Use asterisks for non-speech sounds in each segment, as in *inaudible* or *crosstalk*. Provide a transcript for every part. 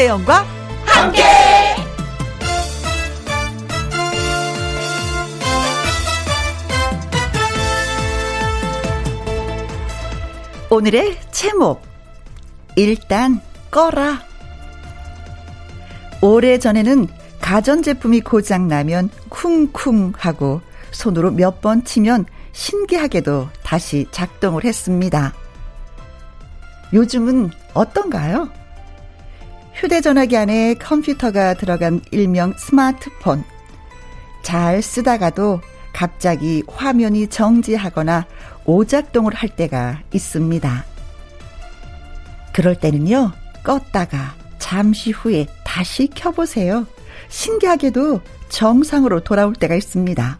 김혜영과 함께. 오늘의 제목 일단 꺼라. 오래전에는 가전제품이 고장나면 쿵쿵 하고 손으로 몇 번 치면 신기하게도 다시 작동을 했습니다. 요즘은 어떤가요? 휴대전화기 안에 컴퓨터가 들어간 일명 스마트폰. 잘 쓰다가도 갑자기 화면이 정지하거나 오작동을 할 때가 있습니다. 그럴 때는요, 껐다가 잠시 후에 다시 켜보세요. 신기하게도 정상으로 돌아올 때가 있습니다.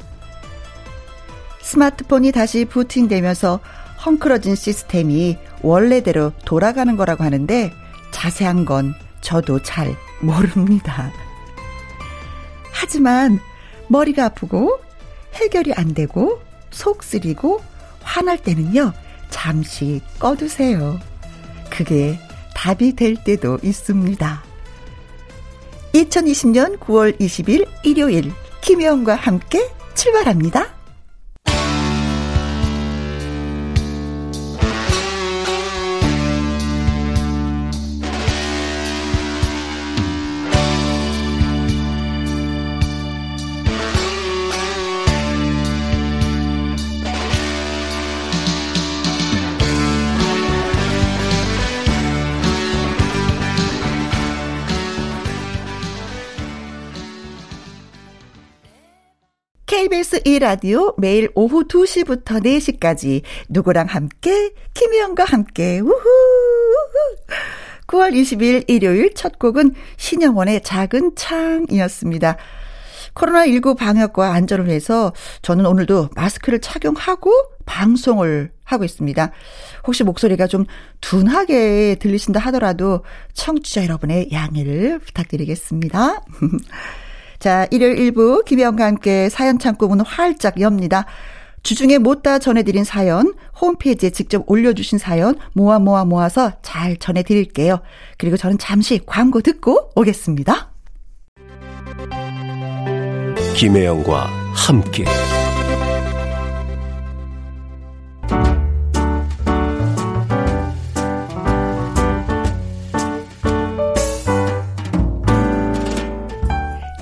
스마트폰이 다시 부팅되면서 헝클어진 시스템이 원래대로 돌아가는 거라고 하는데 자세한 건 저도 잘 모릅니다. 하지만 머리가 아프고 해결이 안 되고 속 쓰리고 화날 때는요, 잠시 꺼두세요. 그게 답이 될 때도 있습니다. 2020년 9월 20일 일요일 김혜영과 함께 출발합니다. KBS 1라디오 매일 오후 2시부터 4시까지 누구랑 함께 김혜영과 함께 우후 9월 20일 일요일 첫 곡은 신영원의 작은 창이었습니다. 코로나19 방역과 안전을 위해서 저는 오늘도 마스크를 착용하고 방송을 하고 있습니다. 혹시 목소리가 좀 둔하게 들리신다 하더라도 청취자 여러분의 양해를 부탁드리겠습니다. *laughs* 자, 일요일 1부 김혜영과 함께 사연 창고 문은 활짝 엽니다. 주중에 못 다 전해드린 사연, 홈페이지에 직접 올려주신 사연 모아 모아 모아서 잘 전해드릴게요. 그리고 저는 잠시 광고 듣고 오겠습니다. 김혜영과 함께.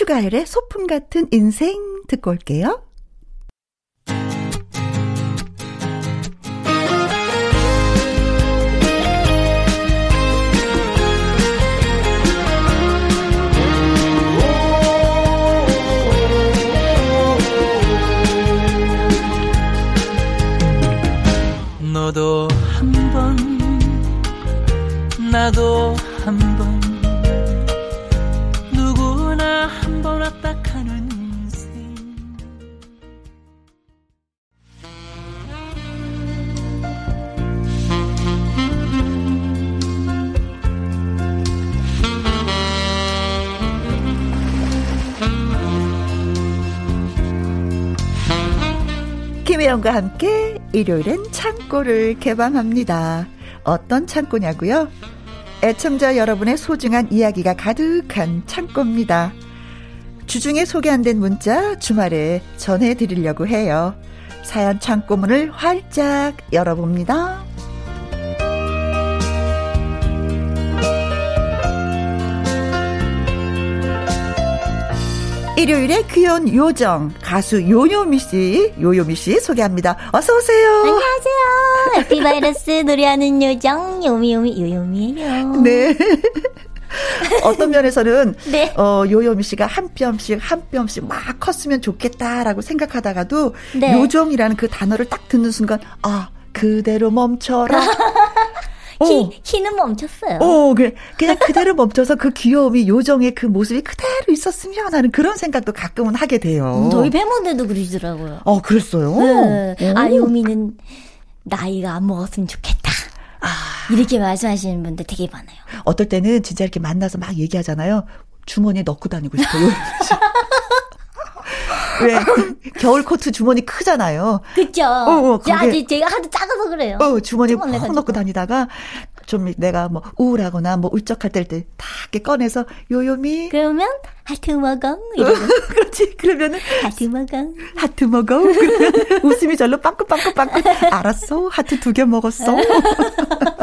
추가열의 소품 같은 인생 듣고 올게요. 너도 한 번, 나도 김혜영과 함께 일요일엔 창고를 개방합니다. 어떤 창고냐고요? 애청자 여러분의 소중한 이야기가 가득한 창고입니다. 주중에 소개 안 된 문자 주말에 전해드리려고 해요. 사연 창고문을 활짝 열어봅니다. 일요일에 귀여운 요정 가수 요요미 씨, 요요미 씨 소개합니다. 어서 오세요. 안녕하세요. 해피바이러스 노래하는 요정 요미요미 요요미예요. 네. *laughs* 어떤 면에서는 네. 어, 요요미 씨가 한 뼘씩 한 뼘씩 막 컸으면 좋겠다라고 생각하다가도 네. 요정이라는 그 단어를 딱 듣는 순간 아 그대로 멈춰라. *laughs* 키, 키는 멈췄어요. 어, 그래. 그냥 그대로 멈춰서 그 귀여움이 요정의 그 모습이 그대로 있었으면 하는 그런 생각도 가끔은 하게 돼요. 음, 저희 팬분들도 그러시더라고요. 어, 그랬어요? 네. 오. 아, 요미는 나이가 안 먹었으면 좋겠다. 아. 이렇게 말씀하시는 분들 되게 많아요. 어떨 때는 진짜 이렇게 만나서 막 얘기하잖아요. 주머니에 넣고 다니고 싶어요. *laughs* 왜 겨울 코트 주머니 크잖아요. 그쵸? 어, 야, 그게- 제- 제가 하도 작아서 그래요. 어, 콕 가지고. 넣고 다니다가 좀 내가 뭐 우울하거나 뭐 울적할 때다 이렇게 꺼내서 요요미. 그러면 하트 먹어 *laughs* 그렇지. 그러면은 하트 먹어 하트 먹어 그러면 웃음이 절로 빵긋빵긋빵긋 알았어. 하트 두 개 먹었어 *laughs*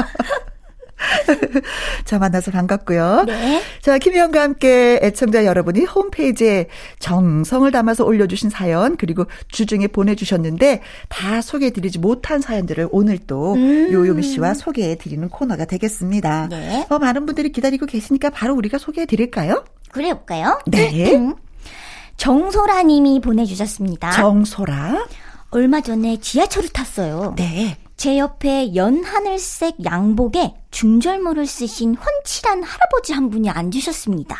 *laughs* 자 만나서 반갑고요 네. 자 김희영과 함께 애청자 여러분이 홈페이지에 정성을 담아서 올려주신 사연 그리고 주중에 보내주셨는데 다 소개해드리지 못한 사연들을 오늘 또 음. 요요미 씨와 소개해드리는 코너가 되겠습니다 네. 어, 많은 분들이 기다리고 계시니까 바로 우리가 소개해드릴까요? 그래 볼까요? 네 정소라 님이 보내주셨습니다. 정소라 얼마 전에 지하철을 탔어요. 네 제 옆에 연하늘색 양복에 중절모를 쓰신 훤칠한 할아버지 한 분이 앉으셨습니다.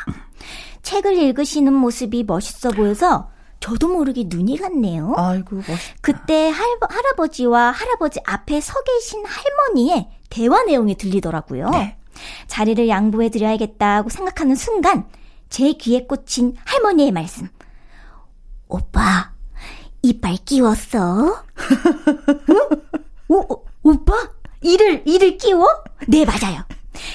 책을 읽으시는 모습이 멋있어 보여서 저도 모르게 눈이 갔네요. 아이고 멋있다 그때 할, 할아버지와 할아버지 앞에 서 계신 할머니의 대화 내용이 들리더라고요. 네. 자리를 양보해 드려야겠다고 생각하는 순간 제 귀에 꽂힌 할머니의 말씀. 오빠, 이빨 끼웠어? *laughs* 응? 오, 오, 오빠? 이를, 이를 끼워? 네, 맞아요.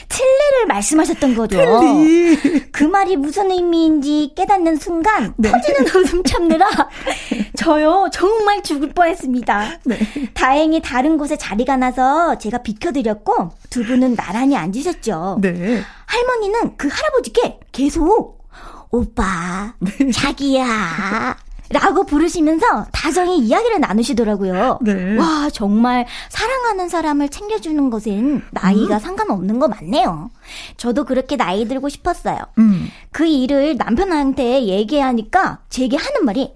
틀니를 말씀하셨던 거죠. 틀리. 그 말이 무슨 의미인지 깨닫는 순간 네. 터지는 웃음 참느라 *laughs* 저요 정말 죽을 뻔했습니다. 네. 다행히 다른 곳에 자리가 나서 제가 비켜드렸고 두 분은 나란히 앉으셨죠. 네. 할머니는 그 할아버지께 계속 오빠 네. 자기야 라고 부르시면서 다정히 이야기를 나누시더라고요. 네. 와 정말 사랑하는 사람을 챙겨주는 것엔 나이가 음. 상관없는 거 맞네요. 저도 그렇게 나이 들고 싶었어요. 음. 그 일을 남편한테 얘기하니까 제게 하는 말이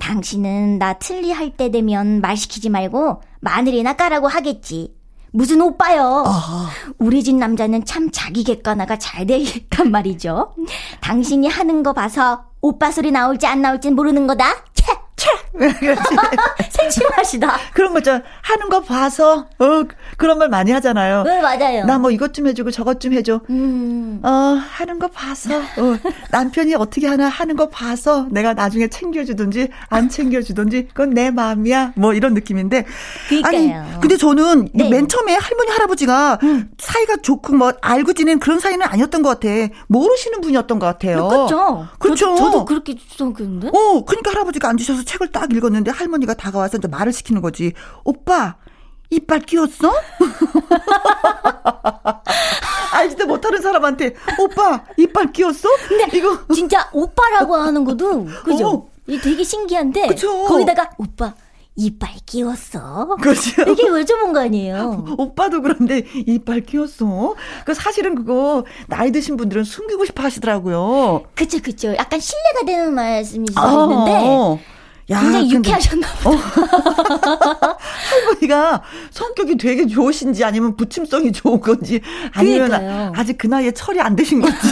당신은 나 틀리 할 때 되면 말 시키지 말고 마늘이나 까라고 하겠지. 무슨 오빠요? 아. 우리 집 남자는 참 자기 객관화가 잘 되겠단 말이죠. 당신이 하는 거 봐서 오빠 소리 나올지 안 나올지 모르는 거다. 채! 채! 생심하시다. 그런 거 있잖아. 하는 거 봐서, 어, 그런 말 많이 하잖아요. 네, 맞아요. 나 뭐 이것 좀 해주고 저것 좀 해줘. 음. 어, 하는 거 봐서, 어, 남편이 어떻게 하나 하는 거 봐서 내가 나중에 챙겨주든지 안 챙겨주든지 그건 내 마음이야. 뭐 이런 느낌인데. 그러니까요. 아니, 근데 저는 네. 맨 처음에 할머니, 할아버지가 사이가 좋고 뭐 알고 지낸 그런 사이는 아니었던 것 같아. 모르시는 분이었던 것 같아요. 그렇죠. 그렇죠. 저, 저도 그렇게 생각했는데. 어, 그러니까 할아버지가 앉으셔서 책을 딱 읽었는데 할머니가 다가와서 이제 말을 시키는 거지. 오빠, 이빨 끼웠어? *laughs* 알지도 못하는 사람한테 오빠 이빨 끼웠어? 근데 이거 진짜 오빠라고 하는 것도 그죠? 어. 이 되게 신기한데 그쵸. 거기다가 오빠 이빨 끼웠어. 그렇죠. 이렇게 여쭤본 거 아니에요? 오빠도 그런데 이빨 끼웠어? 그 사실은 그거 나이 드신 분들은 숨기고 싶어 하시더라고요. 그쵸 그쵸. 약간 신뢰가 되는 있는데 어. 야, 굉장히 유쾌하셨나 보다. *laughs* 할머니가 성격이 되게 좋으신지 아니면 부침성이 좋은 건지 아니면 그러니까요. 아직 그 나이에 철이 안 드신 건지. *laughs*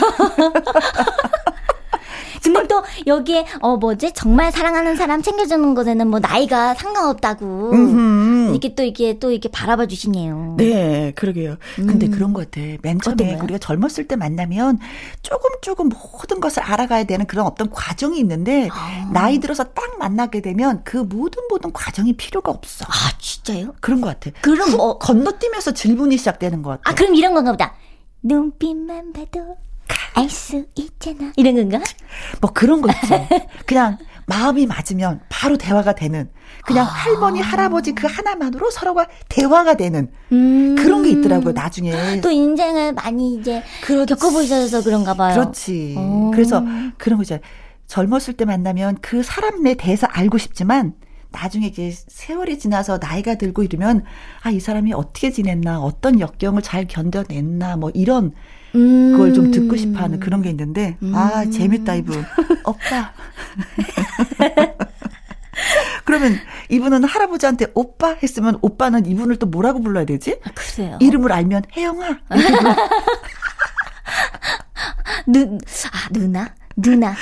근데 또 여기에 어 뭐지 정말 사랑하는 사람 챙겨주는 것에는 뭐 나이가 상관없다고 음흠. 이렇게 또 이렇게 또 이렇게 바라봐 주시네요. 네, 그러게요. 근데 그런 것 같아. 맨 처음에? 우리가 젊었을 때 만나면 조금 조금 모든 것을 알아가야 되는 그런 어떤 과정이 있는데 아. 나이 들어서 딱 만나게 되면 그 모든 모든 과정이 필요가 없어. 아 진짜요? 그런 것 같아. 그럼 훅 뭐- 건너뛰면서 질문이 시작되는 것 같아. 아 그럼 이런 건가 보다. 눈빛만 봐도 알 수 있잖아. 이런 건가? 뭐 그런 거 있죠. *laughs* 그냥 마음이 맞으면 바로 대화가 되는 그냥 할머니 할아버지 그 하나만으로 서로가 대화가 되는 음. 그런 게 있더라고요. 나중에 또 인생을 많이 이제 그렇지. 겪어보셔서 그런가 봐요. 그렇지. 어. 그래서 그런 거 있잖아요. 젊었을 때 만나면 그 사람 내 대해서 알고 싶지만 나중에 이제 세월이 지나서 나이가 들고 이러면 아, 이 사람이 어떻게 지냈나, 어떤 역경을 잘 견뎌냈나, 뭐 이런 음. 그걸 좀 듣고 싶어 하는 그런 게 있는데, 아, 재밌다, 이분. 오빠. *laughs* 그러면 이분은 할아버지한테 오빠 했으면 오빠는 이분을 또 뭐라고 불러야 되지? 아, 그래요. 이름을 알면 혜영아. *laughs* 누, 아, 누나? 누나.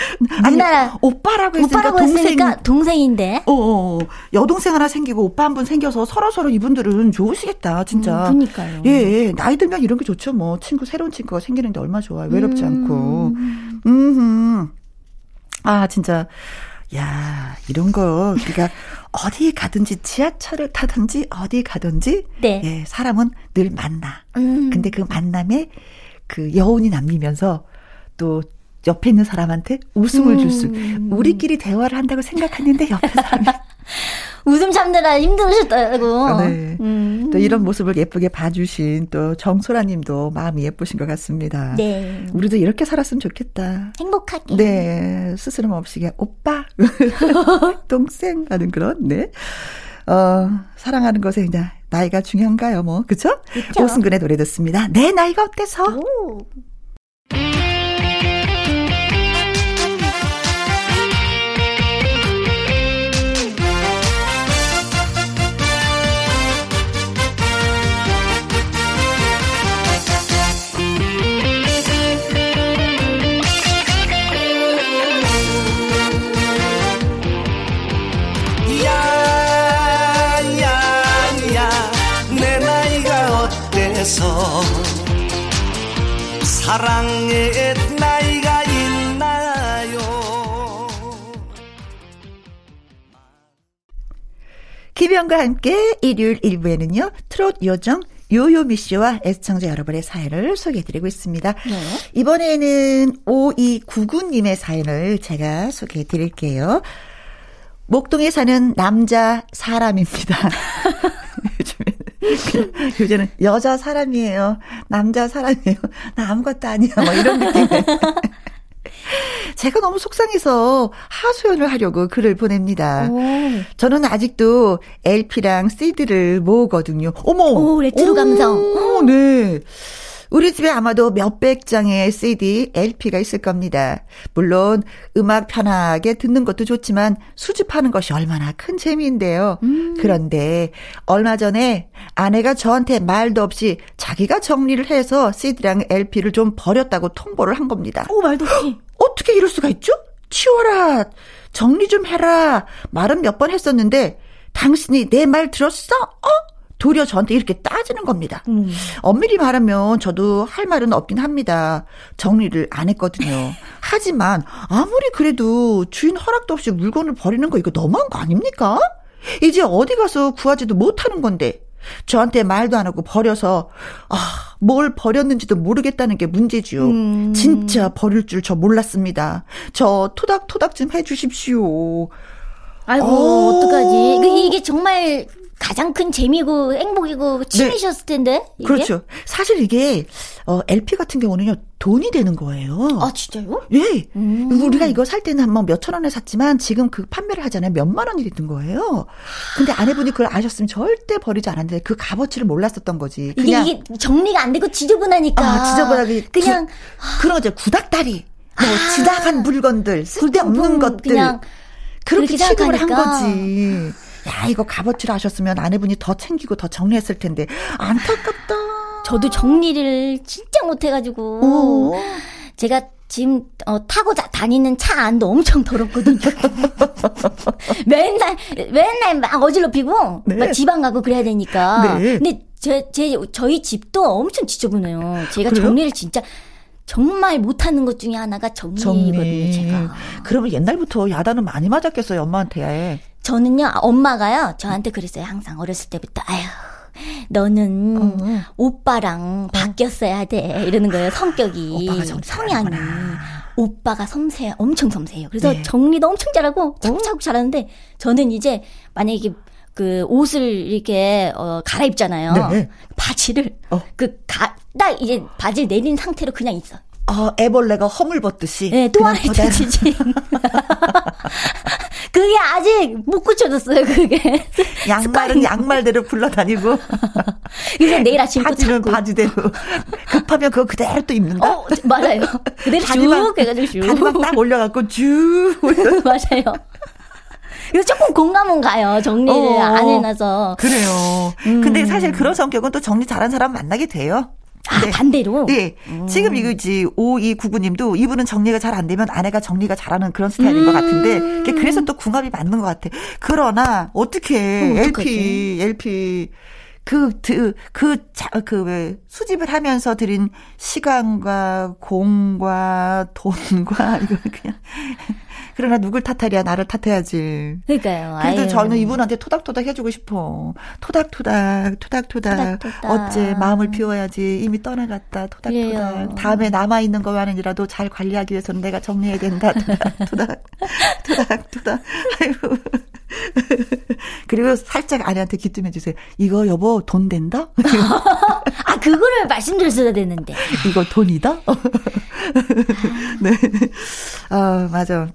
아니, 누나. 오빠라고 했으니까 오빠라고 동생. 했으니까 동생 인데. 어, 어, 어. 여동생 하나 생기고 오빠 한 분 생겨서 서로 서로 이분들은 좋으시겠다, 진짜. 음, 그니까요. 예, 예, 나이 들면 이런 게 좋죠. 뭐 친구 새로운 친구가 생기는데 얼마 좋아. 외롭지 않고. 음. 아, 진짜. 야, 이런 거 우리가 *laughs* 어디 가든지 지하철을 타든지 어디 가든지 네. 예, 사람은 늘 만나. 음. 근데 그 만남에 그 여운이 남기면서 또 옆에 있는 사람한테 웃음을 줄 수. 음. 우리끼리 대화를 한다고 생각했는데 옆에 사람이 *laughs* 웃음 참느라 힘들으셨다고. 네. 음. 또 이런 모습을 예쁘게 봐주신 또 정소라 님도 마음이 예쁘신 것 같습니다. 네. 우리도 이렇게 살았으면 좋겠다. 행복하게. 네. 스스럼 없이 그냥 오빠, *laughs* 동생 하는 그런, 네. 어, 사랑하는 것에 그냥 나이가 중요한가요, 뭐. 그쵸? 그쵸. 오승근의 노래 듣습니다. 내 나이가 어때서? 오. 사랑의 나이가 있나요 김현과 함께 일요일 1부에는요, 트롯 요정 요요미 씨와 애청자 여러분의 사연을 소개해드리고 있습니다. 네. 이번에는 5299님의 사연을 제가 소개해드릴게요. 목동에 사는 남자 사람입니다. *laughs* *laughs* 그냥 요새는 여자 사람이에요. 남자 사람이에요. 나 아무것도 아니야. 뭐 이런 느낌. *laughs* 제가 너무 속상해서 하소연을 하려고 글을 보냅니다. 오. 저는 아직도 LP랑 CD를 모으거든요. 어머! 오, 레트로 감성. 오, 네. 우리 집에 아마도 몇백 장의 CD, LP가 있을 겁니다. 물론 음악 편하게 듣는 것도 좋지만 수집하는 것이 얼마나 큰 재미인데요. 그런데 얼마 전에 아내가 저한테 말도 없이 자기가 정리를 해서 CD랑 LP를 좀 버렸다고 통보를 한 겁니다. 오, 말도 없이. *gasps* 어떻게 이럴 수가 있죠? 치워라. 정리 좀 해라. 말은 몇 번 했었는데 당신이 내 말 들었어? 어? 도리어 저한테 이렇게 따지는 겁니다. 음. 엄밀히 말하면 저도 할 말은 없긴 합니다. 정리를 안 했거든요. *laughs* 하지만 아무리 그래도 주인 허락도 없이 물건을 버리는 거 이거 너무한 거 아닙니까? 이제 어디 가서 구하지도 못하는 건데 저한테 말도 안 하고 버려서 아, 뭘 버렸는지도 모르겠다는 게 문제지요. 음. 진짜 버릴 줄 저 몰랐습니다. 저 토닥토닥 좀 해주십시오. 아이고, 어. 어떡하지. 그 이게 정말 가장 큰 재미고 행복이고 취미셨을 텐데. 이게? 그렇죠. 사실 이게 어, LP 같은 경우는요 돈이 되는 거예요. 아, 진짜요? 예. 음. 우리가 이거 살 때는 한번 몇천 원에 샀지만 지금 그 판매를 하잖아요. 몇만 원이 되는 거예요. 근데 아내분이 그걸 아셨으면 절대 버리지 않았는데 그 값어치를 몰랐었던 거지. 이게, 그냥 이게 정리가 안 되고 지저분하니까. 아, 지저분하게 그냥 그, 그런 거죠. 구닥다리. 뭐 지나간 물건들, 쓸데없는 것들. 그냥 그렇게 취급을 한. 거지. 야, 이거 값어치를 하셨으면 아내분이 더 챙기고 더 정리했을 텐데. 안타깝다. 저도 정리를 진짜 못해가지고 어. 제가 지금 어, 타고 자, 다니는 차 안도 엄청 더럽거든요. *laughs* 맨날 맨날 막 어질러피고 네. 막 지방 가고 그래야 되니까. 네. 근데 제, 제 저희 집도 엄청 지저분해요. 제가 그래요? 정리를 진짜 정말 못하는 것 중에 하나가 정리거든요. 정리. 제가. 그러면 옛날부터 야단은 많이 맞았겠어요, 엄마한테. 저는요 엄마가요 저한테 그랬어요 항상 어렸을 때부터 아휴 너는 어. 오빠랑 바뀌었어야 돼 이러는 거예요 성격이 성향이. 오빠가 섬세 엄청 섬세해요 그래서 네. 정리도 엄청 잘하고 차곡차곡 잘하는데 저는 이제 만약에 그 옷을 이렇게 어 갈아입잖아요 네. 바지를 어. 그가딱 이제 바지를 내린 상태로 그냥 있어 어, 애벌레가 허물 벗듯이. 네, 또 하나. 있듯이. *laughs* 그게 아직 못 고쳐졌어요, 그게. 양말은 양말대로 굴러다니고. 그래서 내일 아침 또 바지는. 바지대로. 급하면 그거 그대로 또 입는다. 어, 맞아요. 그대로 다리만- 쭉 해가지고 쭉. 다리만 딱 올려갖고 쭉. 올려. *laughs* 맞아요. 그래서 조금 공감은 가요. 정리를 어. 안 해놔서. 그래요. 근데 사실 그런 성격은 또 정리 잘한 사람 만나게 돼요. 아, 네. 반대로? 네. 지금 이거지, 5299님도 이분은 정리가 잘 안 되면 아내가 정리가 잘하는 그런 스타일인 것 같은데, 그래서 또 궁합이 맞는 것 같아. 그러나, 어떻게, 그럼 LP, LP, 그, 그, 그, 자, 그, 왜, 수집을 하면서 들인 시간과 공과 돈과, *laughs* 이거 그냥. 그러나 누굴 탓하랴, 나를 탓해야지. 그러니까요. 그래도. 저는 이분한테 토닥토닥 해주고 싶어. 토닥토닥, 토닥토닥. 토닥토닥. 어째 마음을 비워야지. 이미 떠나갔다. 토닥토닥. 그래요. 다음에 남아 있는 것만이라도 잘 관리하기 위해서는 내가 정리해야 된다. *laughs* 토닥토닥. 토닥토닥. 아이고. *laughs* 그리고 살짝 아내한테 기뜸해 주세요. 이거 여보 돈 된다? *laughs* 아, 그거를 말씀드렸어야 되는데. 이거 돈이다? 네. 아, 맞아.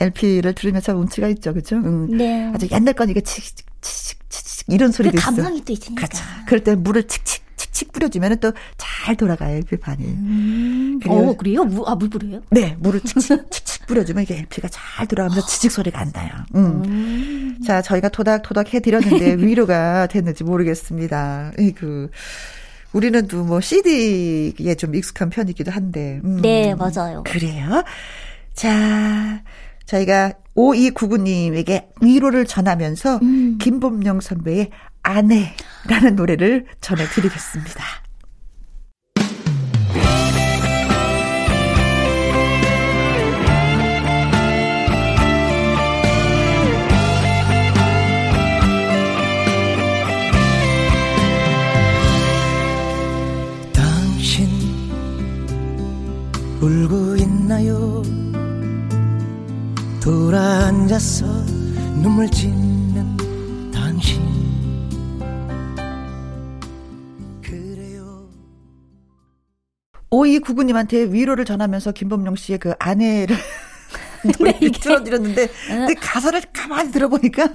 LP를 들으면 참 운치가 있죠. 그죠? 응. 네. 아주 옛날 건 이게 치직, 치직, 치직, 이런 그 소리도 있어. 감성이 또 있으니까. 그렇죠. 그럴 때 물을 칙칙, 칙칙 뿌려주면 또 잘 돌아가요, LP판이. 그리고- 어, 그래요? 무, 아, 물 뿌려요? 네, 물을 칙칙, 칙칙 뿌려주면 이게 LP가 잘 돌아가면서 치직 소리가 안 나요. 음. 자, 저희가 토닥토닥 해드렸는데 *laughs* 위로가 됐는지 모르겠습니다. 그 우리는 또 뭐 CD에 좀 익숙한 편이기도 한데. 음. 네, 맞아요. 그래요. 자, 저희가 5299님에게 위로를 전하면서 음. 김범용 선배의 아내라는 노래를 전해드리겠습니다. 당신 울고 있나요 돌아앉아서 눈물 짓는 당신. 그래요. 5299님한테 위로를 전하면서 김범용 씨의 그 아내를 *laughs* 노래를 들어드렸는데 근데 가사를 가만히 들어보니까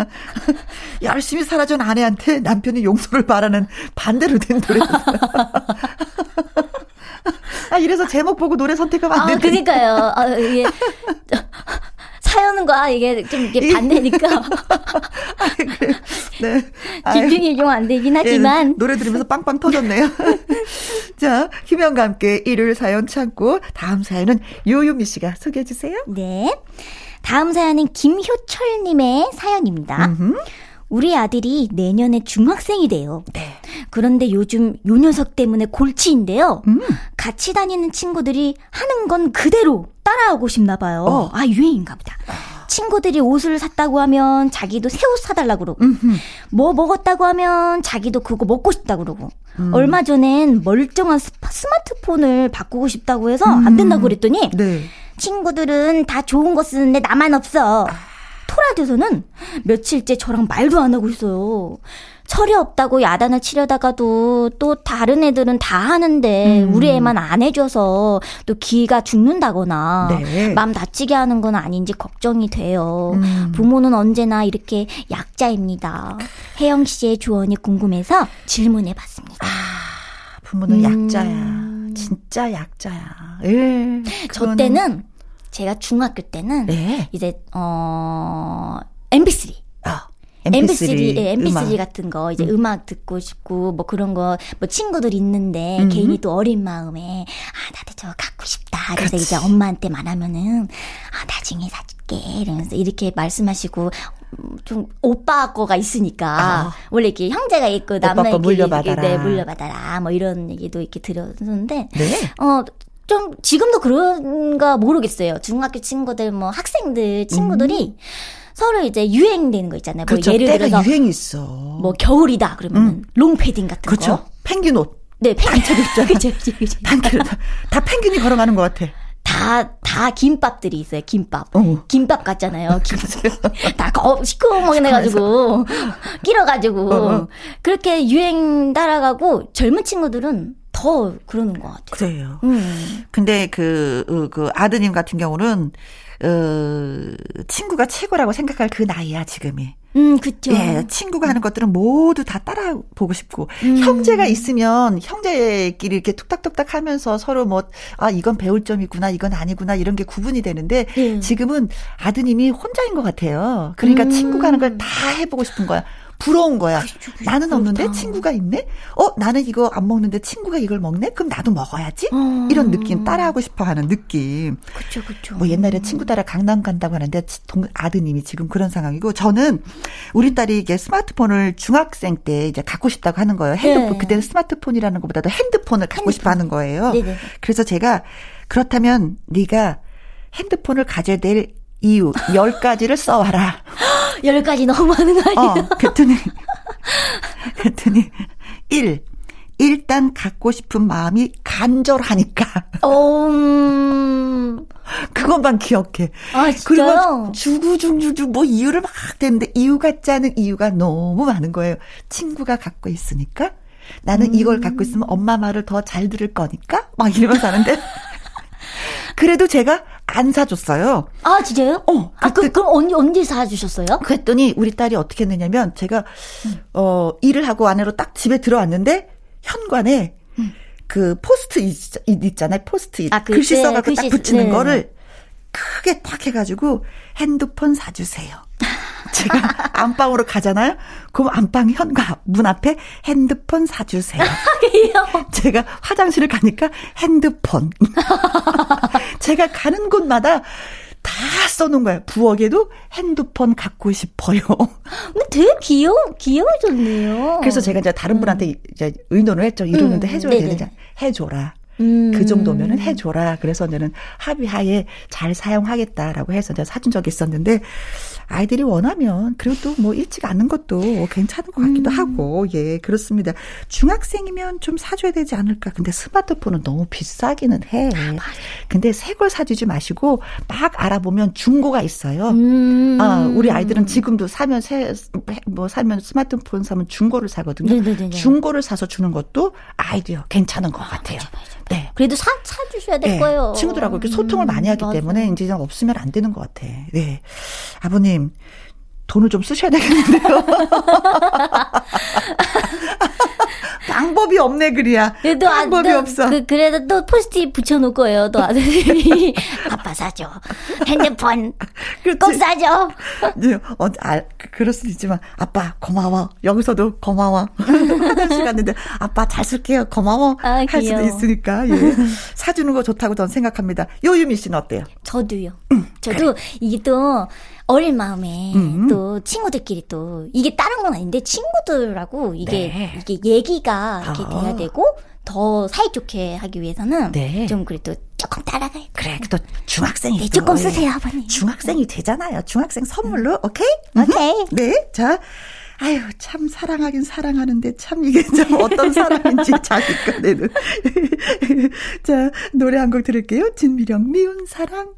*laughs* 열심히 살아준 아내한테 남편이 용서를 바라는 반대로 된 노래였어요. *laughs* 아 이래서 제목 보고 노래 선택하면 안 아, 되는 그니까요. 아, 이게. 사연과 이게 좀 이게 반대니까 *laughs* 네. *laughs* 아유. 집중이 좀 안 되긴 예, 하지만 노래 들으면서 빵빵 터졌네요. *laughs* 자, 김영과 함께 일요일 사연 참고 다음 사연은 요요미 씨가 소개해 주세요. 네. 다음 사연은 김효철님의 사연입니다. 음흠. 우리 아들이 내년에 중학생이 돼요. 네. 그런데 요즘 요 녀석 때문에 골치인데요. 음. 같이 다니는 친구들이 하는 건 그대로 따라하고 싶나 봐요. 어. 아, 유행인가 보다. 친구들이 옷을 샀다고 하면 자기도 새 옷 사달라고 그러고, 음흠. 뭐 먹었다고 하면 자기도 그거 먹고 싶다고 그러고, 음. 얼마 전엔 멀쩡한 스파- 스마트폰을 바꾸고 싶다고 해서 안 된다고 그랬더니, 네. 친구들은 다 좋은 거 쓰는데 나만 없어. 토라돼서는 며칠째 저랑 말도 안 하고 있어요. 철이 없다고 야단을 치려다가도 또 다른 애들은 다 하는데 음. 우리 애만 안 해줘서 또 기가 죽는다거나 네. 맘 다치게 하는 건 아닌지 걱정이 돼요. 음. 부모는 언제나 이렇게 약자입니다. 혜영 씨의 조언이 궁금해서 질문해 봤습니다. 부모는 음. 약자야. 진짜 약자야. 예. 저 때는 제가 중학교 때는 네. 이제 어 MP3 아, MP3, 예, MP3 음악. 같은 거 이제 음. 악 듣고 싶고 뭐 그런 거 뭐 친구들 있는데 음. 괜히 또 어린 마음에 아 나도 저거 갖고 싶다. 그래서 그렇지. 이제 엄마한테 말하면은 아 나중에 사줄게 이러면서 이렇게 말씀하시고 음, 좀 오빠 거가 있으니까 아. 원래 이렇게 형제가 있고 거 물려받아라. 네, 물려받아라 뭐 이런 얘기도 이렇게 들었는데 네. 어, 좀 지금도 그런가 모르겠어요. 중학교 친구들 뭐 학생들 친구들이 서로 이제 유행되는 거 있잖아요. 뭐 음. 그렇죠. 예를 때가 들어서 유행이 있어. 뭐 겨울이다 그러면 롱패딩 같은 그렇죠. 거. 펭귄 옷. 네, 펭귄 있죠. 그죠, 그죠, 다, 다 펭귄이 걸어가는 것 같아. 다, 다 김밥들이 있어요, 김밥. 어. 김밥 같잖아요. 김, *laughs* 다 거, 시커멓게해가지고, *laughs* 끼러가지고. 어, 어. 그렇게 유행 따라가고, 젊은 친구들은 더더 그러는 것 같아요. 그래요. 음. 근데 그, 어, 그 아드님 같은 경우는, 어, 친구가 최고라고 생각할 그 나이야, 지금이. 음, 그쵸. 예, 친구가 하는 것들은 모두 다 따라 보고 싶고 음. 형제가 있으면 형제끼리 이렇게 툭탁툭탁 하면서 서로 뭐 아 이건 배울 점이 있구나 이건 아니구나 이런 게 구분이 되는데 예. 지금은 아드님이 혼자인 것 같아요. 그러니까 음. 친구가 하는 걸 다 해보고 싶은 거야. 부러운 거야. 그쵸, 그쵸, 나는 없는데 그렇다. 친구가 있네? 어, 나는 이거 안 먹는데 친구가 이걸 먹네? 그럼 나도 먹어야지? 어. 이런 느낌, 따라하고 싶어 하는 느낌. 그쵸, 그쵸. 뭐 옛날에 친구 따라 강남 간다고 하는데 치- 동, 아드님이 지금 그런 상황이고 저는 우리 딸이 이게 스마트폰을 중학생 때 이제 갖고 싶다고 하는 거예요. 핸드폰 네. 그때는 스마트폰이라는 것보다도 핸드폰을 갖고 싶어 하는 거예요. 네네. 그래서 제가 그렇다면 네가 핸드폰을 가져야 될 이유 10가지를 써와라. *laughs* 열 가지 너무 많은 거 어, 아니에요? 그랬더니 그랬더니 1. 일단 갖고 싶은 마음이 간절하니까 어, 음. 그것만 기억해. 아, 그리고? 주구주구주 뭐 이유를 막 대는데 이유 같지 않은 이유가 너무 많은 거예요. 친구가 갖고 있으니까 나는 음. 이걸 갖고 있으면 엄마 말을 더 잘 들을 거니까 막 이러면서 하는데 *laughs* 그래도 제가 안 사줬어요. 아, 진짜요? 어, 아, 그, 그럼 언제, 언제 사주셨어요? 그랬더니 우리 딸이 어떻게 했느냐면 제가 어 일을 하고 아내로 딱 집에 들어왔는데 현관에 그 포스트 잇 있잖아요. 포스트 잇 아, 그, 글씨 네, 써갖고 딱 글씨, 붙이는 네. 거를 크게 딱 해가지고 핸드폰 사주세요. *laughs* 제가 *laughs* 안방으로 가잖아요. 그럼 안방 현관 문 앞에 핸드폰 사주세요. 제가 화장실을 가니까 핸드폰. *laughs* 제가 가는 곳마다 다 써놓은 거예요. 부엌에도 핸드폰 갖고 싶어요. 근데 되게 귀여워, 귀여워졌네요. 그래서 제가 이제 다른 분한테 이제 의논을 했죠. 이러는데 음, 해줘야 네네. 되는지 해줘라. 음. 그 정도면은 해줘라. 그래서 저는 합의하에 잘 사용하겠다라고 해서 제가 사준 적이 있었는데 아이들이 원하면 그리고 또 뭐 일찍 않는 것도 괜찮은 것 같기도 음. 하고 예 그렇습니다. 중학생이면 좀 사줘야 되지 않을까. 근데 스마트폰은 너무 비싸기는 해. 아, 근데 새 걸 사주지 마시고 막 알아보면 중고가 있어요. 음. 아, 우리 아이들은 지금도 사면 새, 뭐 사면 스마트폰 사면 중고를 사거든요. 네네네네. 중고를 사서 주는 것도 아이디어 괜찮은 것 같아요. 네. 그래도 사, 사주셔야 될 네, 거예요. 친구들하고 이렇게 소통을 많이 하기 음. 때문에 이제 좀 없으면 안 되는 것 같아. 네. 아버님, 돈을 좀 쓰셔야 되겠는데요. *laughs* 방법이 없네, 그리야. 안- 방법이 또 없어. 그, 그래도 또 포스트잇 붙여놓을 거예요. 또 아들이 *laughs* 아빠 사줘. 핸드폰 그렇지. 꼭 사줘. 예, 어, 아, 그- 그럴 수도 있지만, 아빠, 고마워. 여기서도 고마워. 화장실 갔는데, 아빠 잘 쓸게요. 고마워. 아, 할 수도. 있으니까, 예. 사주는 거 좋다고 저는 생각합니다. 요유미 씨는 어때요? 저도요. 저도 이게 또 어린 마음에 음. 또 친구들끼리 또 이게 다른 건 아닌데 친구들하고 이게 네. 이게 얘기가 이렇게 아. 돼야 되고 더 사이좋게 하기 위해서는 네. 좀 그래도 조금 따라가야 돼. 그래, 또 중학생이 네, 또, 조금 예. 쓰세요, 아버님. 중학생이 되잖아요. 중학생 선물로, 오케이? 오케이. 네, 자. 아유, 참 사랑하긴 사랑하는데 참 이게 좀 어떤 사랑인지 *laughs* 자기 거내는. *laughs* 자, 노래 한 곡 들을게요. 진미령 미운 사랑.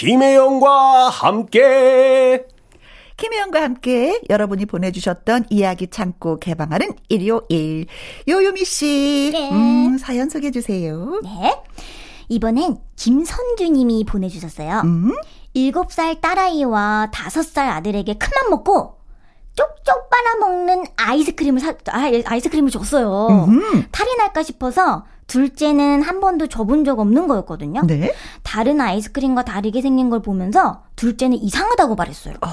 김혜영과 함께 김혜영과 함께 여러분이 보내주셨던 이야기 창고 개방하는 일요일. 요요미 씨. 네. 음, 사연 소개해 주세요. 네. 이번엔 김선주님이 보내주셨어요. 음, 7살 딸아이와 5살 아들에게 큰맘 먹고 쪽쪽 빨아먹는 아이스크림을 사, 아, 아이스크림을 줬어요. 음, 탈이 날까 싶어서 둘째는 한 번도 줘본 적 없는 거였거든요. 네. 다른 아이스크림과 다르게 생긴 걸 보면서 둘째는 이상하다고 말했어요. 어.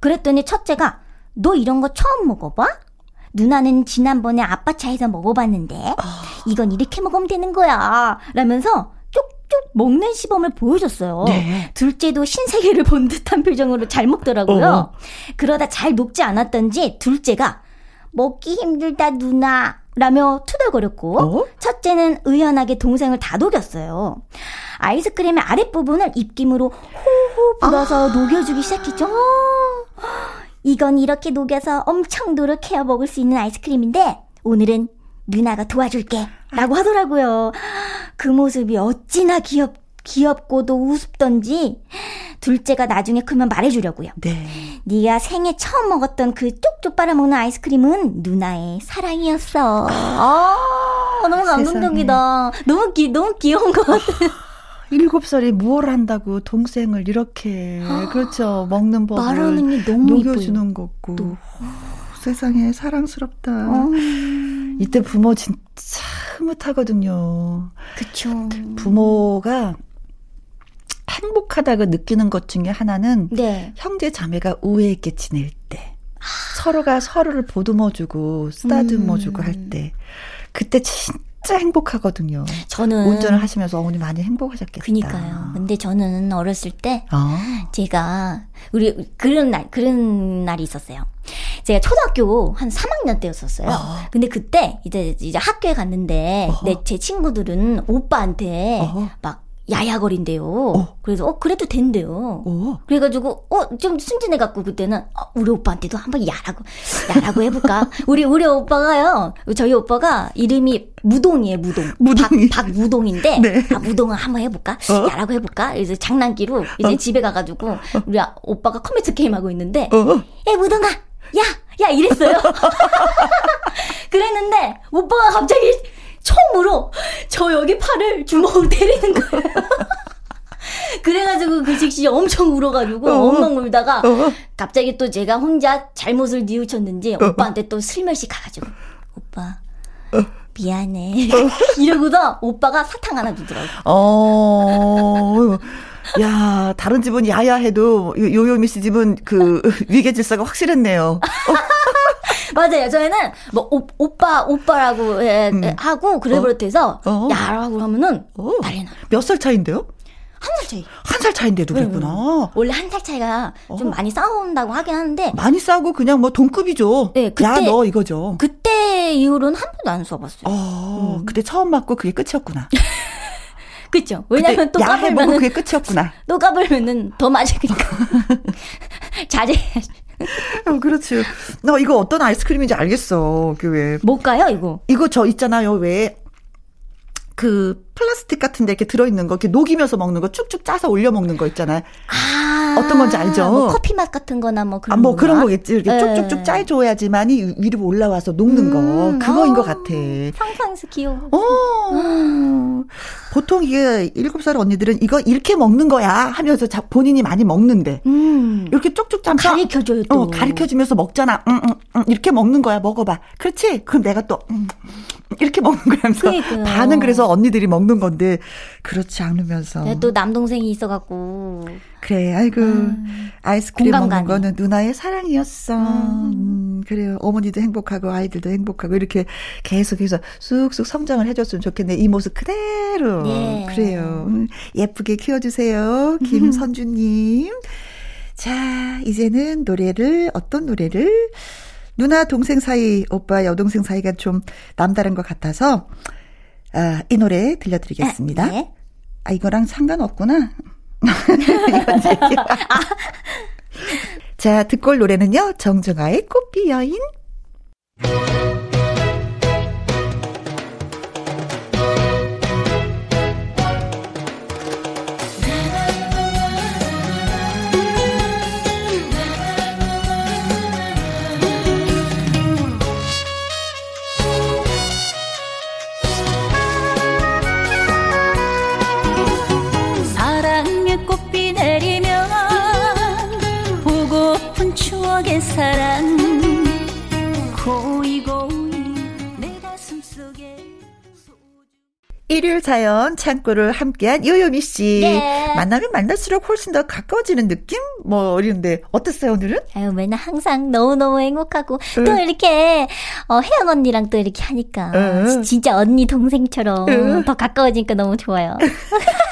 그랬더니 첫째가 너 이런 거 처음 먹어봐? 누나는 지난번에 아빠 차에서 먹어봤는데 이건 이렇게 먹으면 되는 거야. 라면서 쭉쭉 먹는 시범을 보여줬어요. 네. 둘째도 신세계를 본 듯한 표정으로 잘 먹더라고요. 어. 그러다 잘 녹지 않았던지 둘째가 먹기 힘들다 누나 라며 투덜거렸고 어? 첫째는 의연하게 동생을 다독였어요. 아이스크림의 아랫부분을 입김으로 호호 불어서 녹여주기 시작했죠. 이건 이렇게 녹여서 엄청 노력해야 먹을 수 있는 아이스크림인데 오늘은 누나가 도와줄게 라고 하더라고요. 그 모습이 어찌나 귀엽, 귀엽고도 우습던지 둘째가 나중에 크면 말해주려고요. 네. 네가 생애 처음 먹었던 그 쪽쪽 빨아먹는 아이스크림은 누나의 사랑이었어. 아, 너무 감동적이다. 너무 귀, 너무 귀여운 것 같아. 일곱 살에 무얼 한다고 동생을 이렇게 그렇죠 먹는 법을 말하는 게 너무 녹여주는 거고 또. 세상에 사랑스럽다. 어, 이때 부모 진짜 흐뭇하거든요. 그쵸. 부모가 행복하다고 느끼는 것 중에 하나는 네. 형제 자매가 우애 있게 지낼 때 서로가 서로를 보듬어주고 쓰다듬어주고 음. 할때 그때 진짜 행복하거든요. 저는. 운전을 하시면서 어머니 많이 행복하셨겠다. 그니까요. 근데 저는 어렸을 때 아, 제가 우리 그런 날 그런 날이 있었어요. 제가 초등학교 한 3학년 때였었어요. 아. 근데 그때 이제 이제 학교에 갔는데 어허. 내제 친구들은 오빠한테. 막 야야거린대요. 어. 그래서 어 그래도 된대요. 오. 그래가지고 어 좀 순진해 갖고 그때는 어, 우리 오빠한테도 한번 야라고 야라고 해볼까? *laughs* 우리 우리 오빠가요. 저희 오빠가 이름이 무동이에요 무동. 무동이. 박, 박무동인데 네. 아 무동을 한번 해볼까? 어? 야라고 해볼까? 그래서 장난기로 이제 어? 집에 가가지고 우리 아- 오빠가 컴퓨터 게임 하고 있는데 어. 에 무동아 야 야 이랬어요. *laughs* 그랬는데 오빠가 갑자기 처음으로 저 여기 팔을 주먹으로 *laughs* 때리는 거예요. *laughs* 그래가지고 그 즉시 엄청 울어가지고 어. 엉엉 울다가 어. 갑자기 또 제가 혼자 잘못을 뉘우쳤는지 오빠한테 또 슬며시 가가지고 오빠 미안해 *laughs* 이러고서 오빠가 사탕 하나 주더라고. 어. 야, 다른 집은 야야해도 요- 요요미 씨 집은 그 위계 질서가 확실했네요. 맞아요. 저희는 뭐 오, 오빠 오빠라고 예, 예, 하고 그래 버릇해서 음. 어. 야라고 하면은 어. 난리 나. 몇살 차인데요? 한 살 차이. 한 살 차인데도 네, 그랬구나. 원래 한 살 차이가 좀 어. 많이 싸운다고 하긴 하는데 많이 싸우고 그냥 뭐 동급이죠. 네, 그때- 야, 너 이거죠. 그때 이후로는 한 번도 안 써봤어요. 어, 음. 그때 처음 맞고 그게 끝이었구나. *laughs* 그쵸? 왜냐면 또 까불면은 그게 끝이었구나. *laughs* 또 까불면은 더 맞으니까 *laughs* 자제. 어, 그렇지. 나 이거 어떤 아이스크림인지 알겠어. 그 왜. 뭘까요 이거? 이거 저 있잖아요. 왜. 그 플라스틱 같은 데 이렇게 들어있는 거, 이렇게 녹이면서 먹는 거, 쭉쭉 짜서 올려 먹는 거 있잖아요. 아 어떤 건지 알죠? 뭐 커피 맛 같은 거나 뭐 그런 아, 뭐 건가? 그런 거겠지. 이렇게 예. 쭉쭉쭉 짜줘야지만이 위로 올라와서 녹는 거. 음, 그거인 아. 것 같아. 상상해서 귀여워. 어. 보통 이게 일곱 살 언니들은 이거 이렇게 먹는 거야 하면서 자- 본인이 많이 먹는데. 음. 이렇게 쭉쭉 짜서 가르쳐줘요 또. 어, 가르쳐주면서 먹잖아. 응, 응, 응, 이렇게 먹는 거야. 먹어봐. 그렇지? 그럼 내가 또, 음, 이렇게 먹는 거야. 하면서 그러니까요. 반은 그래서 언니들이 먹는 건데, 그렇지 않으면서. 내가 또 남동생이 있어갖고 그래, 아이고. 아이스크림 공감 먹는. 거는 누나의 사랑이었어. 음, 그래요. 어머니도 행복하고, 아이들도 행복하고, 이렇게 계속해서 쑥쑥 성장을 해줬으면 좋겠네. 이 모습 그대로. 네. 그래요. 음, 예쁘게 키워주세요. 김선주님. *laughs* 자, 이제는 노래를, 어떤 노래를? 누나, 동생 사이, 오빠, 여동생 사이가 좀 남다른 것 같아서, 아, 이 노래 들려드리겠습니다. 네. 아, 이거랑 상관없구나. 이건 제 얘기야. 자, 듣고 올 노래는요, 정정아의 꽃비 여인. 추억의 사랑 고이 고이 내 가슴 속에 일요일 사연 창고를 함께한 요요미 씨. 네. 만나면 만날수록 훨씬 더 가까워지는 느낌? 뭐, 이런데, 어땠어요, 오늘은? 아유, 맨날 항상 너무 너무 행복하고, 응. 또 이렇게, 어, 혜영 언니랑 또 이렇게 하니까, 응. 지- 진짜 언니 동생처럼 응. 더 가까워지니까 너무 좋아요. *laughs*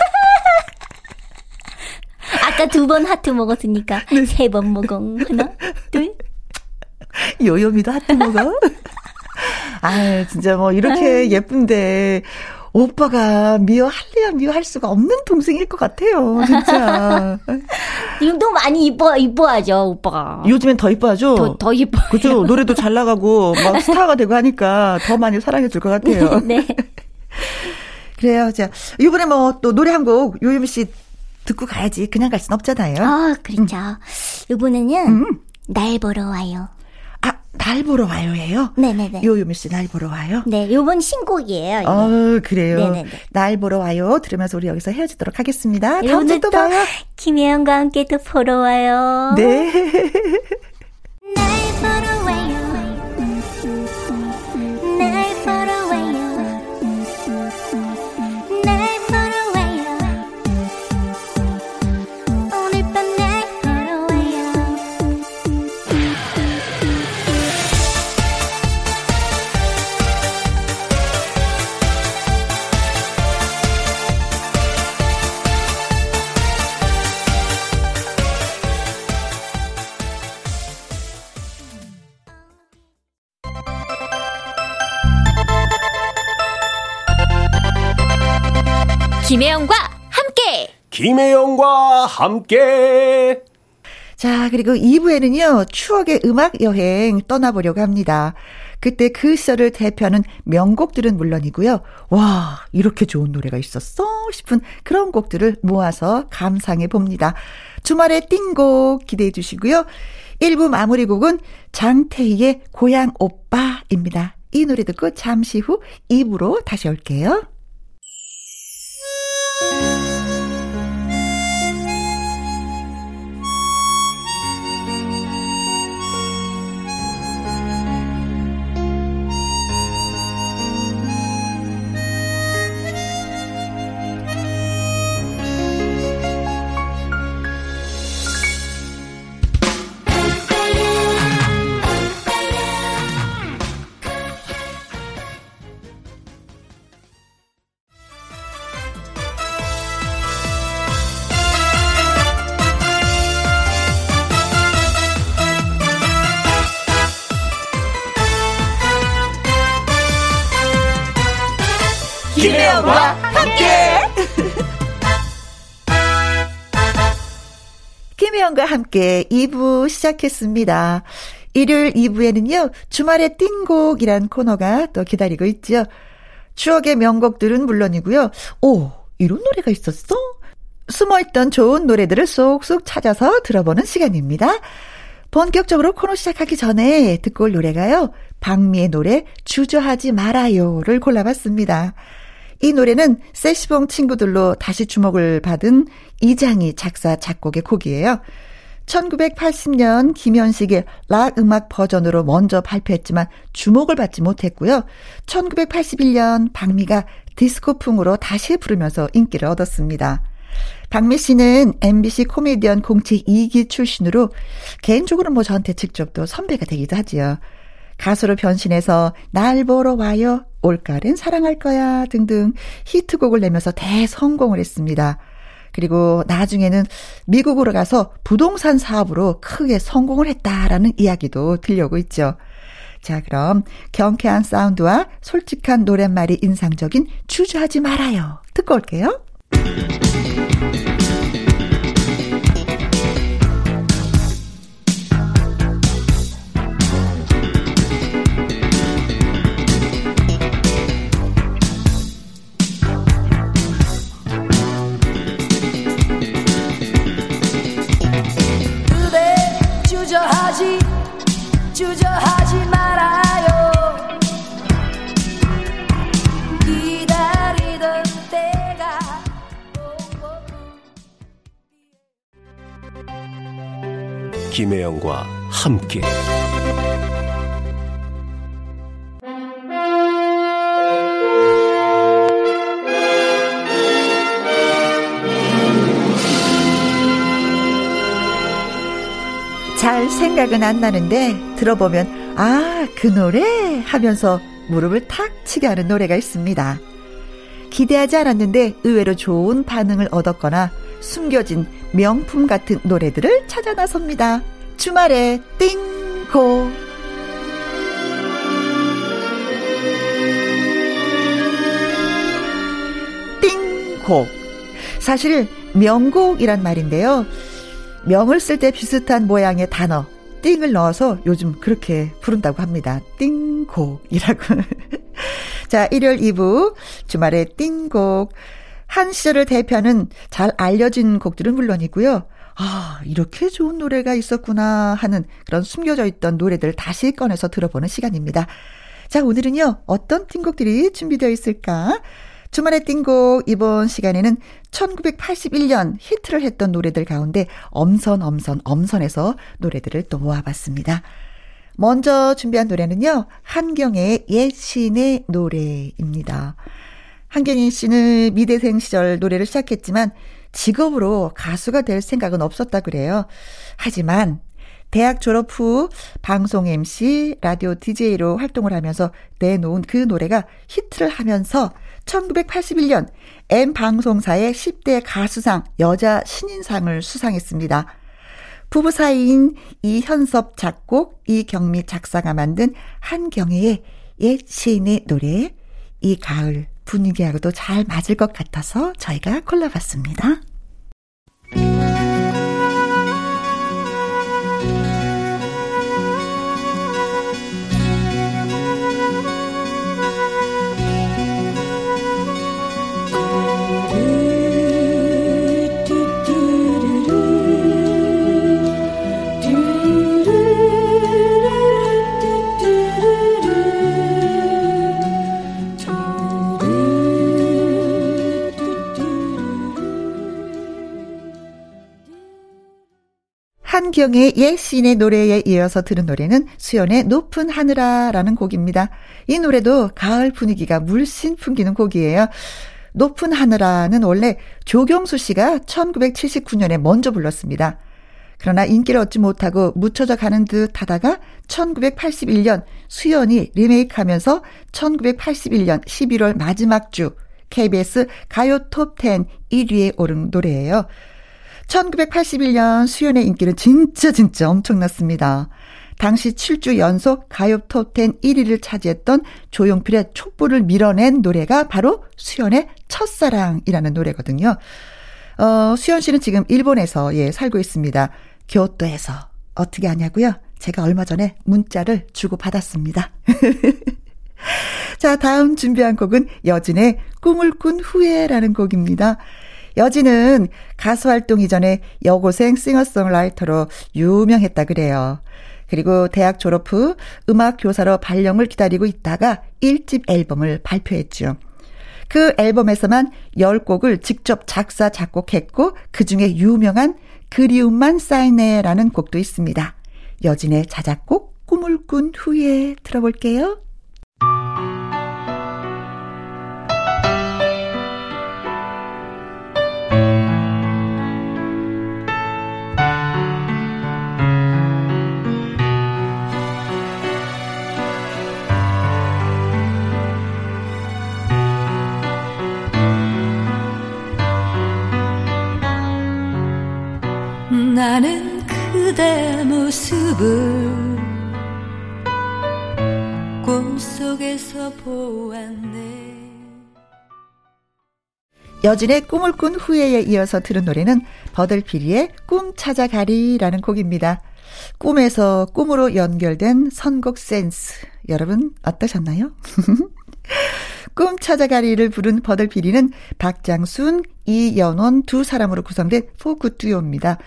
아까 두 번 하트 먹었으니까 세번 먹어. 하나, 둘. 요요미도 하트 먹어. 아, 진짜 뭐 이렇게 예쁜데 오빠가 미워 할래야 미워할 수가 없는 동생일 것 같아요. 진짜. *laughs* 지금도 많이 이뻐 이뻐하죠 오빠가. 요즘엔 더 이뻐하죠. 더, 더 이뻐. 그죠. *laughs* 노래도 잘 나가고 막 스타가 되고 하니까 더 많이 사랑해 줄 것 같아요. *laughs* 네. 그래요. 자, 이번에 뭐 또 노래 한 곡 요요미 씨 듣고 가야지. 그냥 갈 순 없잖아요. 아 그렇죠. 이번에는 음. 날 보러 와요. 아, 날 보러 와요예요. 네네네. 요요미 씨 날 보러 와요. 네, 요번 신곡이에요. 이게. 어, 그래요. 네네네. 날 보러 와요. 들으면서 우리 여기서 헤어지도록 하겠습니다. 다음 여러분들 주에 또또 봐요. 김혜영과 함께 또 보러 와요. 네. *laughs* 날 보러 와요 김혜영과 함께. 김혜영과 함께. 자, 그리고 2부에는요, 추억의 음악 여행 떠나보려고 합니다. 그때 그 시절을 대표하는 명곡들은 물론이고요. 와, 이렇게 좋은 노래가 있었어? 싶은 그런 곡들을 모아서 감상해 봅니다. 주말의 띵곡 기대해 주시고요. 1부 마무리 곡은 장태희의 고향 오빠입니다. 이 노래 듣고 잠시 후 2부로 다시 올게요. 김 김혜영과 함께 2부 시작했습니다. 일요일 2부에는요, 주말의 띵곡이란 코너가 또 기다리고 있죠. 추억의 명곡들은 물론이고요. 오, 이런 노래가 있었어? 숨어있던 좋은 노래들을 쏙쏙 찾아서 들어보는 시간입니다. 본격적으로 코너 시작하기 전에 듣고 올 노래가요. 박미의 노래 주저하지 말아요를 골라봤습니다. 이 노래는 세시봉 친구들로 다시 주목을 받은 이장희 작사 작곡의 곡이에요. 1980년 김현식의 락 음악 버전으로 먼저 발표했지만 주목을 받지 못했고요. 1981년 박미가 디스코풍으로 다시 부르면서 인기를 얻었습니다. 박미 씨는 MBC 코미디언 공채 2기 출신으로 개인적으로 뭐 저한테 직접 또 선배가 되기도 하지요. 가수로 변신해서 날 보러 와요, 올가을엔 사랑할 거야 등등 히트곡을 내면서 대성공을 했습니다. 그리고 나중에는 미국으로 가서 부동산 사업으로 크게 성공을 했다라는 이야기도 들려오고 있죠. 자, 그럼 경쾌한 사운드와 솔직한 노랫말이 인상적인 주저하지 말아요. 듣고 올게요. 주저하지 말아요 기다리던 때가 김혜영과 함께. 잘 생각은 안 나는데 들어보면 아, 그 노래 하면서 무릎을 탁 치게 하는 노래가 있습니다. 기대하지 않았는데 의외로 좋은 반응을 얻었거나 숨겨진 명품 같은 노래들을 찾아 나섭니다. 주말에 띵고. 띵곡. 사실 명곡이란 말인데요. 명을 쓸 때 비슷한 모양의 단어 띵을 넣어서 요즘 그렇게 부른다고 합니다. 띵곡이라고. *laughs* 자, 일요일 2부 주말에 띵곡. 한 시절을 대표하는 잘 알려진 곡들은 물론이고요. 아, 이렇게 좋은 노래가 있었구나 하는 그런 숨겨져 있던 노래들 다시 꺼내서 들어보는 시간입니다. 자, 오늘은요, 어떤 띵곡들이 준비되어 있을까? 주말의 띵곡 이번 시간에는 1981년 히트를 했던 노래들 가운데 엄선 엄선 엄선해서 노래들을 또 모아봤습니다. 먼저 준비한 노래는요. 한경의 옛신의 노래입니다. 한경희 씨는 미대생 시절 노래를 시작했지만 직업으로 가수가 될 생각은 없었다 그래요. 하지만 대학 졸업 후 방송 MC, 라디오 DJ로 활동을 하면서 내놓은 그 노래가 히트를 하면서 1981년 M 방송사의 10대 가수상 여자 신인상을 수상했습니다. 부부 사이인 이현섭 작곡, 이경미 작사가 만든 한경애의 옛 시인의 노래 이 가을 분위기하고도 잘 맞을 것 같아서 저희가 골라봤습니다. 한경의 예시인의 노래에 이어서 들은 노래는 수연의 높은 하늘아라는 곡입니다. 이 노래도 가을 분위기가 물씬 풍기는 곡이에요. 높은 하늘아는 원래 조경수 씨가 1979년에 먼저 불렀습니다. 그러나 인기를 얻지 못하고 묻혀져 가는 듯 하다가 1981년 수연이 리메이크하면서 1981년 11월 마지막 주 KBS 가요 톱10 1위에 오른 노래예요. 1981년 수연의 인기는 진짜 진짜 엄청났습니다. 당시 7주 연속 가요 톱10 1위를 차지했던 조용필의 촛불을 밀어낸 노래가 바로 수연의 첫사랑이라는 노래거든요. 어, 수연 씨는 지금 일본에서 예, 살고 있습니다. 교토에서 어떻게 하냐고요? 제가 얼마 전에 문자를 주고 받았습니다. *laughs* 자, 다음 준비한 곡은 여진의 꿈을 꾼 후에라는 곡입니다. 여진은 가수 활동 이전에 여고생 싱어송라이터로 유명했다 그래요. 그리고 대학 졸업 후 음악 교사로 발령을 기다리고 있다가 1집 앨범을 발표했죠. 그 앨범에서만 10곡을 직접 작사, 작곡했고 그 중에 유명한 그리움만 쌓이네라는 곡도 있습니다. 여진의 자작곡 꿈을 꾼 후에 들어볼게요. 나는 그대 모습을 꿈속에서 보았네 여진의 꿈을 꾼 후에에 이어서 들은 노래는 버들피리의 꿈 찾아가리라는 곡입니다. 꿈에서 꿈으로 연결된 선곡 센스. 여러분 어떠셨나요? *laughs* 꿈 찾아가리를 부른 버들피리는 박장순, 이연원 두 사람으로 구성된 포크 듀오입니다.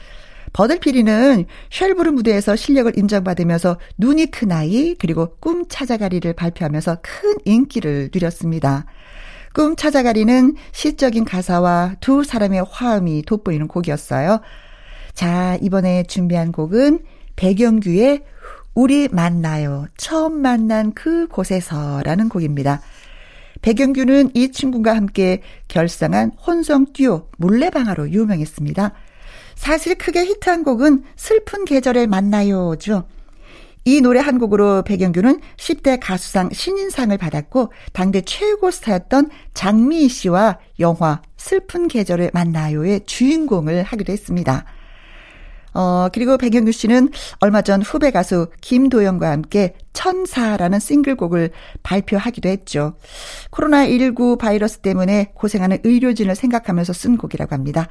버들피리는 쉘브르 무대에서 실력을 인정받으면서 눈이 큰 아이 그리고 꿈 찾아가리를 발표하면서 큰 인기를 누렸습니다. 꿈 찾아가리는 시적인 가사와 두 사람의 화음이 돋보이는 곡이었어요. 자, 이번에 준비한 곡은 배경규의 우리 만나요. 처음 만난 그 곳에서라는 곡입니다. 배경규는 이 친구가 함께 결성한 혼성 듀오 물레방아로 유명했습니다. 사실 크게 히트한 곡은 슬픈 계절에 만나요죠. 이 노래 한 곡으로 백영규는 10대 가수상 신인상을 받았고 당대 최고 스타였던 장미희 씨와 영화 슬픈 계절을 만나요의 주인공을 하기도 했습니다. 어, 그리고 백영규 씨는 얼마 전 후배 가수 김도영과 함께 천사라는 싱글곡을 발표하기도 했죠. 코로나19 바이러스 때문에 고생하는 의료진을 생각하면서 쓴 곡이라고 합니다.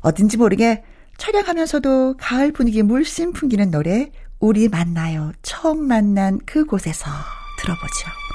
어딘지 모르게 촬영하면서도 가을 분위기 물씬 풍기는 노래, 우리 만나요. 처음 만난 그곳에서 들어보죠.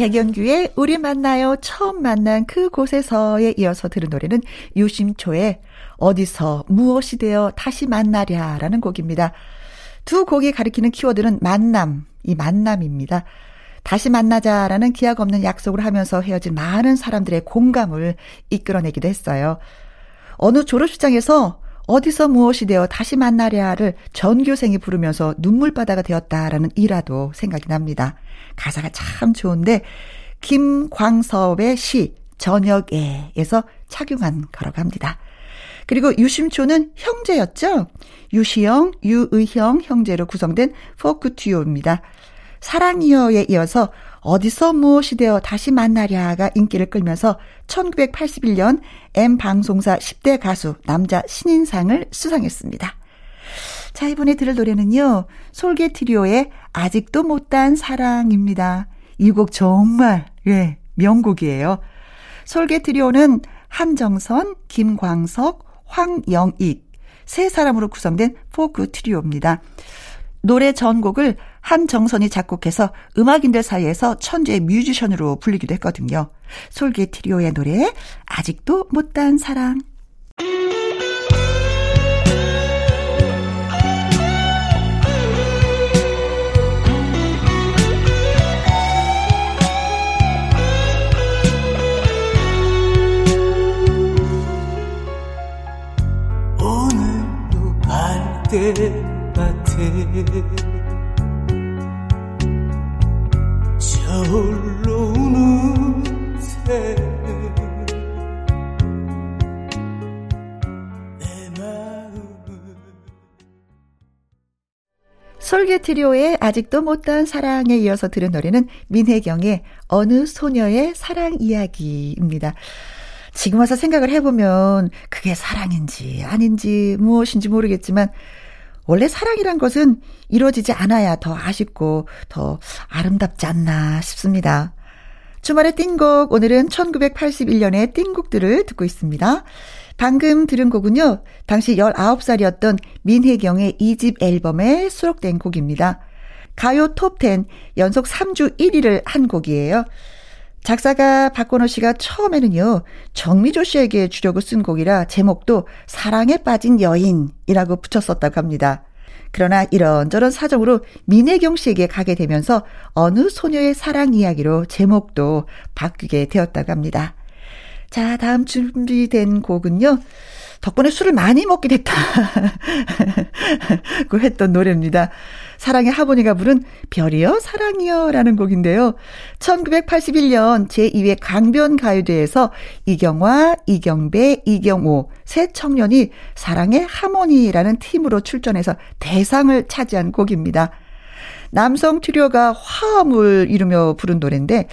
백연규의 우리 만나요 처음 만난 그곳에서에 이어서 들은 노래는 유심초의 어디서 무엇이 되어 다시 만나랴라는 곡입니다. 두 곡이 가리키는 키워드는 만남, 이 만남입니다. 다시 만나자라는 기약 없는 약속을 하면서 헤어진 많은 사람들의 공감을 이끌어내기도 했어요. 어느 졸업식장에서 어디서 무엇이 되어 다시 만나랴를 전교생이 부르면서 눈물바다가 되었다라는 일화도 생각이 납니다. 가사가 참 좋은데 김광섭의 시 저녁에에서 착용한 거라고 합니다. 그리고 유심초는 형제였죠. 유시영, 유의형 형제로 구성된 포크 듀오입니다. 사랑이여에 이어서 어디서 무엇이 되어 다시 만나랴가 인기를 끌면서 1981년 M 방송사 10대 가수 남자 신인상을 수상했습니다. 자, 이번에 들을 노래는요. 솔개 트리오의 아직도 못다 한 사랑입니다. 이 곡 정말 예, 명곡이에요. 솔개 트리오는 한정선, 김광석, 황영익 세 사람으로 구성된 포크 트리오입니다. 노래 전곡을 한정선이 작곡해서 음악인들 사이에서 천재 뮤지션으로 불리기도 했거든요. 솔개 트리오의 노래 아직도 못다 한 사랑 오늘도 발대밭에 저울로 우는 새는 내 마음을 솔개 트리오의 아직도 못다한 사랑에 이어서 들은 노래는 민혜경의 어느 소녀의 사랑 이야기입니다. 지금 와서 생각을 해보면 그게 사랑인지 아닌지 무엇인지 모르겠지만 원래 사랑이란 것은 이루어지지 않아야 더 아쉽고 더 아름답지 않나 싶습니다. 주말의 띵곡 오늘은 1981년의 띵곡들을 듣고 있습니다. 방금 들은 곡은요. 당시 19살이었던 민혜경의 2집 앨범에 수록된 곡입니다. 가요 톱10 연속 3주 1위를 한 곡이에요. 작사가 박건호 씨가 처음에는요, 정미조 씨에게 주려고 쓴 곡이라 제목도 사랑에 빠진 여인이라고 붙였었다고 합니다. 그러나 이런저런 사정으로 민혜경 씨에게 가게 되면서 어느 소녀의 사랑 이야기로 제목도 바뀌게 되었다고 합니다. 자, 다음 준비된 곡은요. 덕분에 술을 많이 먹게 됐다. 고 *laughs* 했던 노래입니다. 사랑의 하모니가 부른 별이여 사랑이여 라는 곡인데요. 1981년 제2회 강변 가요대에서 이경화, 이경배, 이경호 세 청년이 사랑의 하모니라는 팀으로 출전해서 대상을 차지한 곡입니다. 남성 트리오가 화음을 이루며 부른 노래인데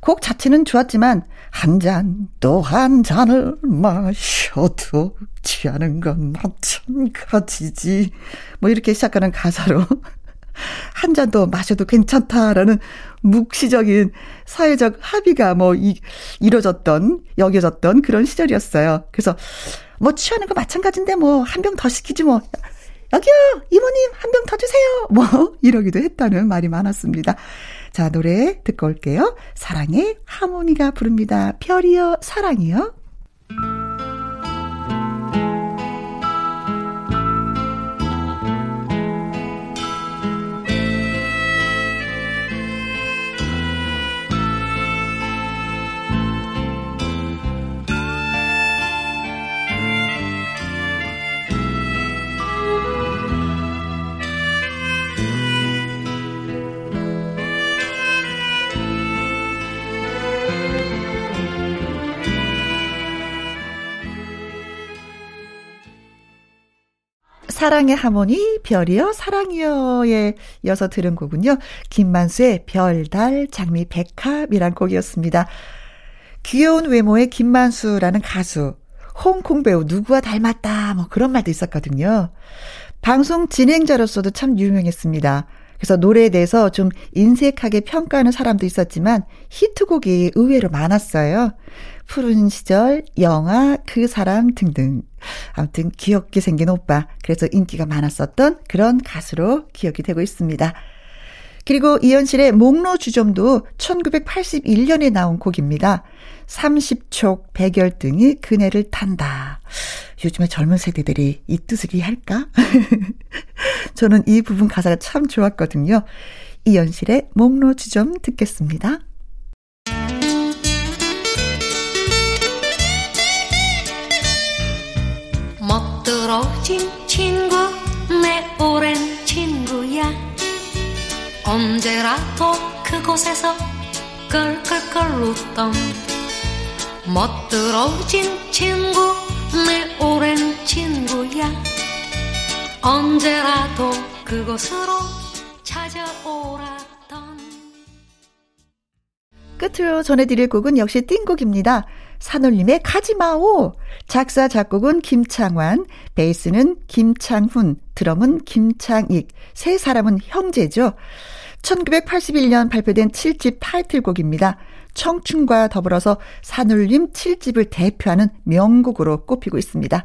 곡 자체는 좋았지만 한 잔 또 한 잔을 마셔도 취하는 건 마찬가지지. 뭐 이렇게 시작하는 가사로 한 잔 더 마셔도 괜찮다라는 묵시적인 사회적 합의가 뭐 이, 이뤄졌던 여겨졌던 그런 시절이었어요. 그래서 뭐 취하는 거 마찬가지인데 뭐 한 병 더 시키지 뭐 여기요 이모님 한 병 더 주세요 뭐 *laughs* 이러기도 했다는 말이 많았습니다. 자 노래 듣고 올게요. 사랑의 하모니가 부릅니다. 별이여 사랑이요. 사랑의 하모니 별이여 사랑이여에 이어서 들은 곡은요. 김만수의 별, 달, 장미, 백합이란 곡이었습니다. 귀여운 외모의 김만수라는 가수, 홍콩 배우 누구와 닮았다 뭐 그런 말도 있었거든요. 방송 진행자로서도 참 유명했습니다. 그래서 노래에 대해서 좀 인색하게 평가하는 사람도 있었지만 히트곡이 의외로 많았어요. 푸른 시절, 영화, 그 사람 등등. 아무튼 귀엽게 생긴 오빠. 그래서 인기가 많았었던 그런 가수로 기억이 되고 있습니다. 그리고 이현실의 목로 주점도 1981년에 나온 곡입니다. 30촉 백열등이 그네를 탄다. 요즘에 젊은 세대들이 이 뜻을 이해할까? *laughs* 저는 이 부분 가사가 참 좋았거든요. 이현실의 목로 주점 듣겠습니다. 멋들어진 친구 내 오랜 친구야 언제라도 그곳에서 끌끌끌 웃던 멋들어진 친구 내 오랜 친구야 언제라도 그곳으로 찾아오라던 끝으로 전해드릴 곡은 역시 띵곡입니다. 산울림의 가지마오. 작사, 작곡은 김창완, 베이스는 김창훈, 드럼은 김창익, 세 사람은 형제죠. 1981년 발표된 7집 타이틀곡입니다. 청춘과 더불어서 산울림 7집을 대표하는 명곡으로 꼽히고 있습니다.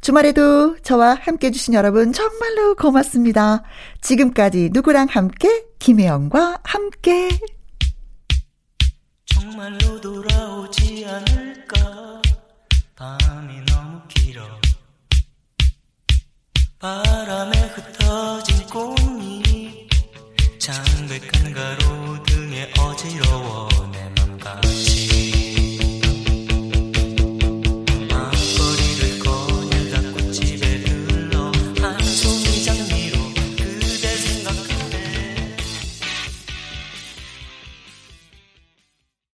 주말에도 저와 함께 해주신 여러분 정말로 고맙습니다. 지금까지 누구랑 함께? 김혜영과 함께. 정말로 돌아오지 않을까? 밤이 너무 길어. 바람에 흩어진 꿈이 창백한 가로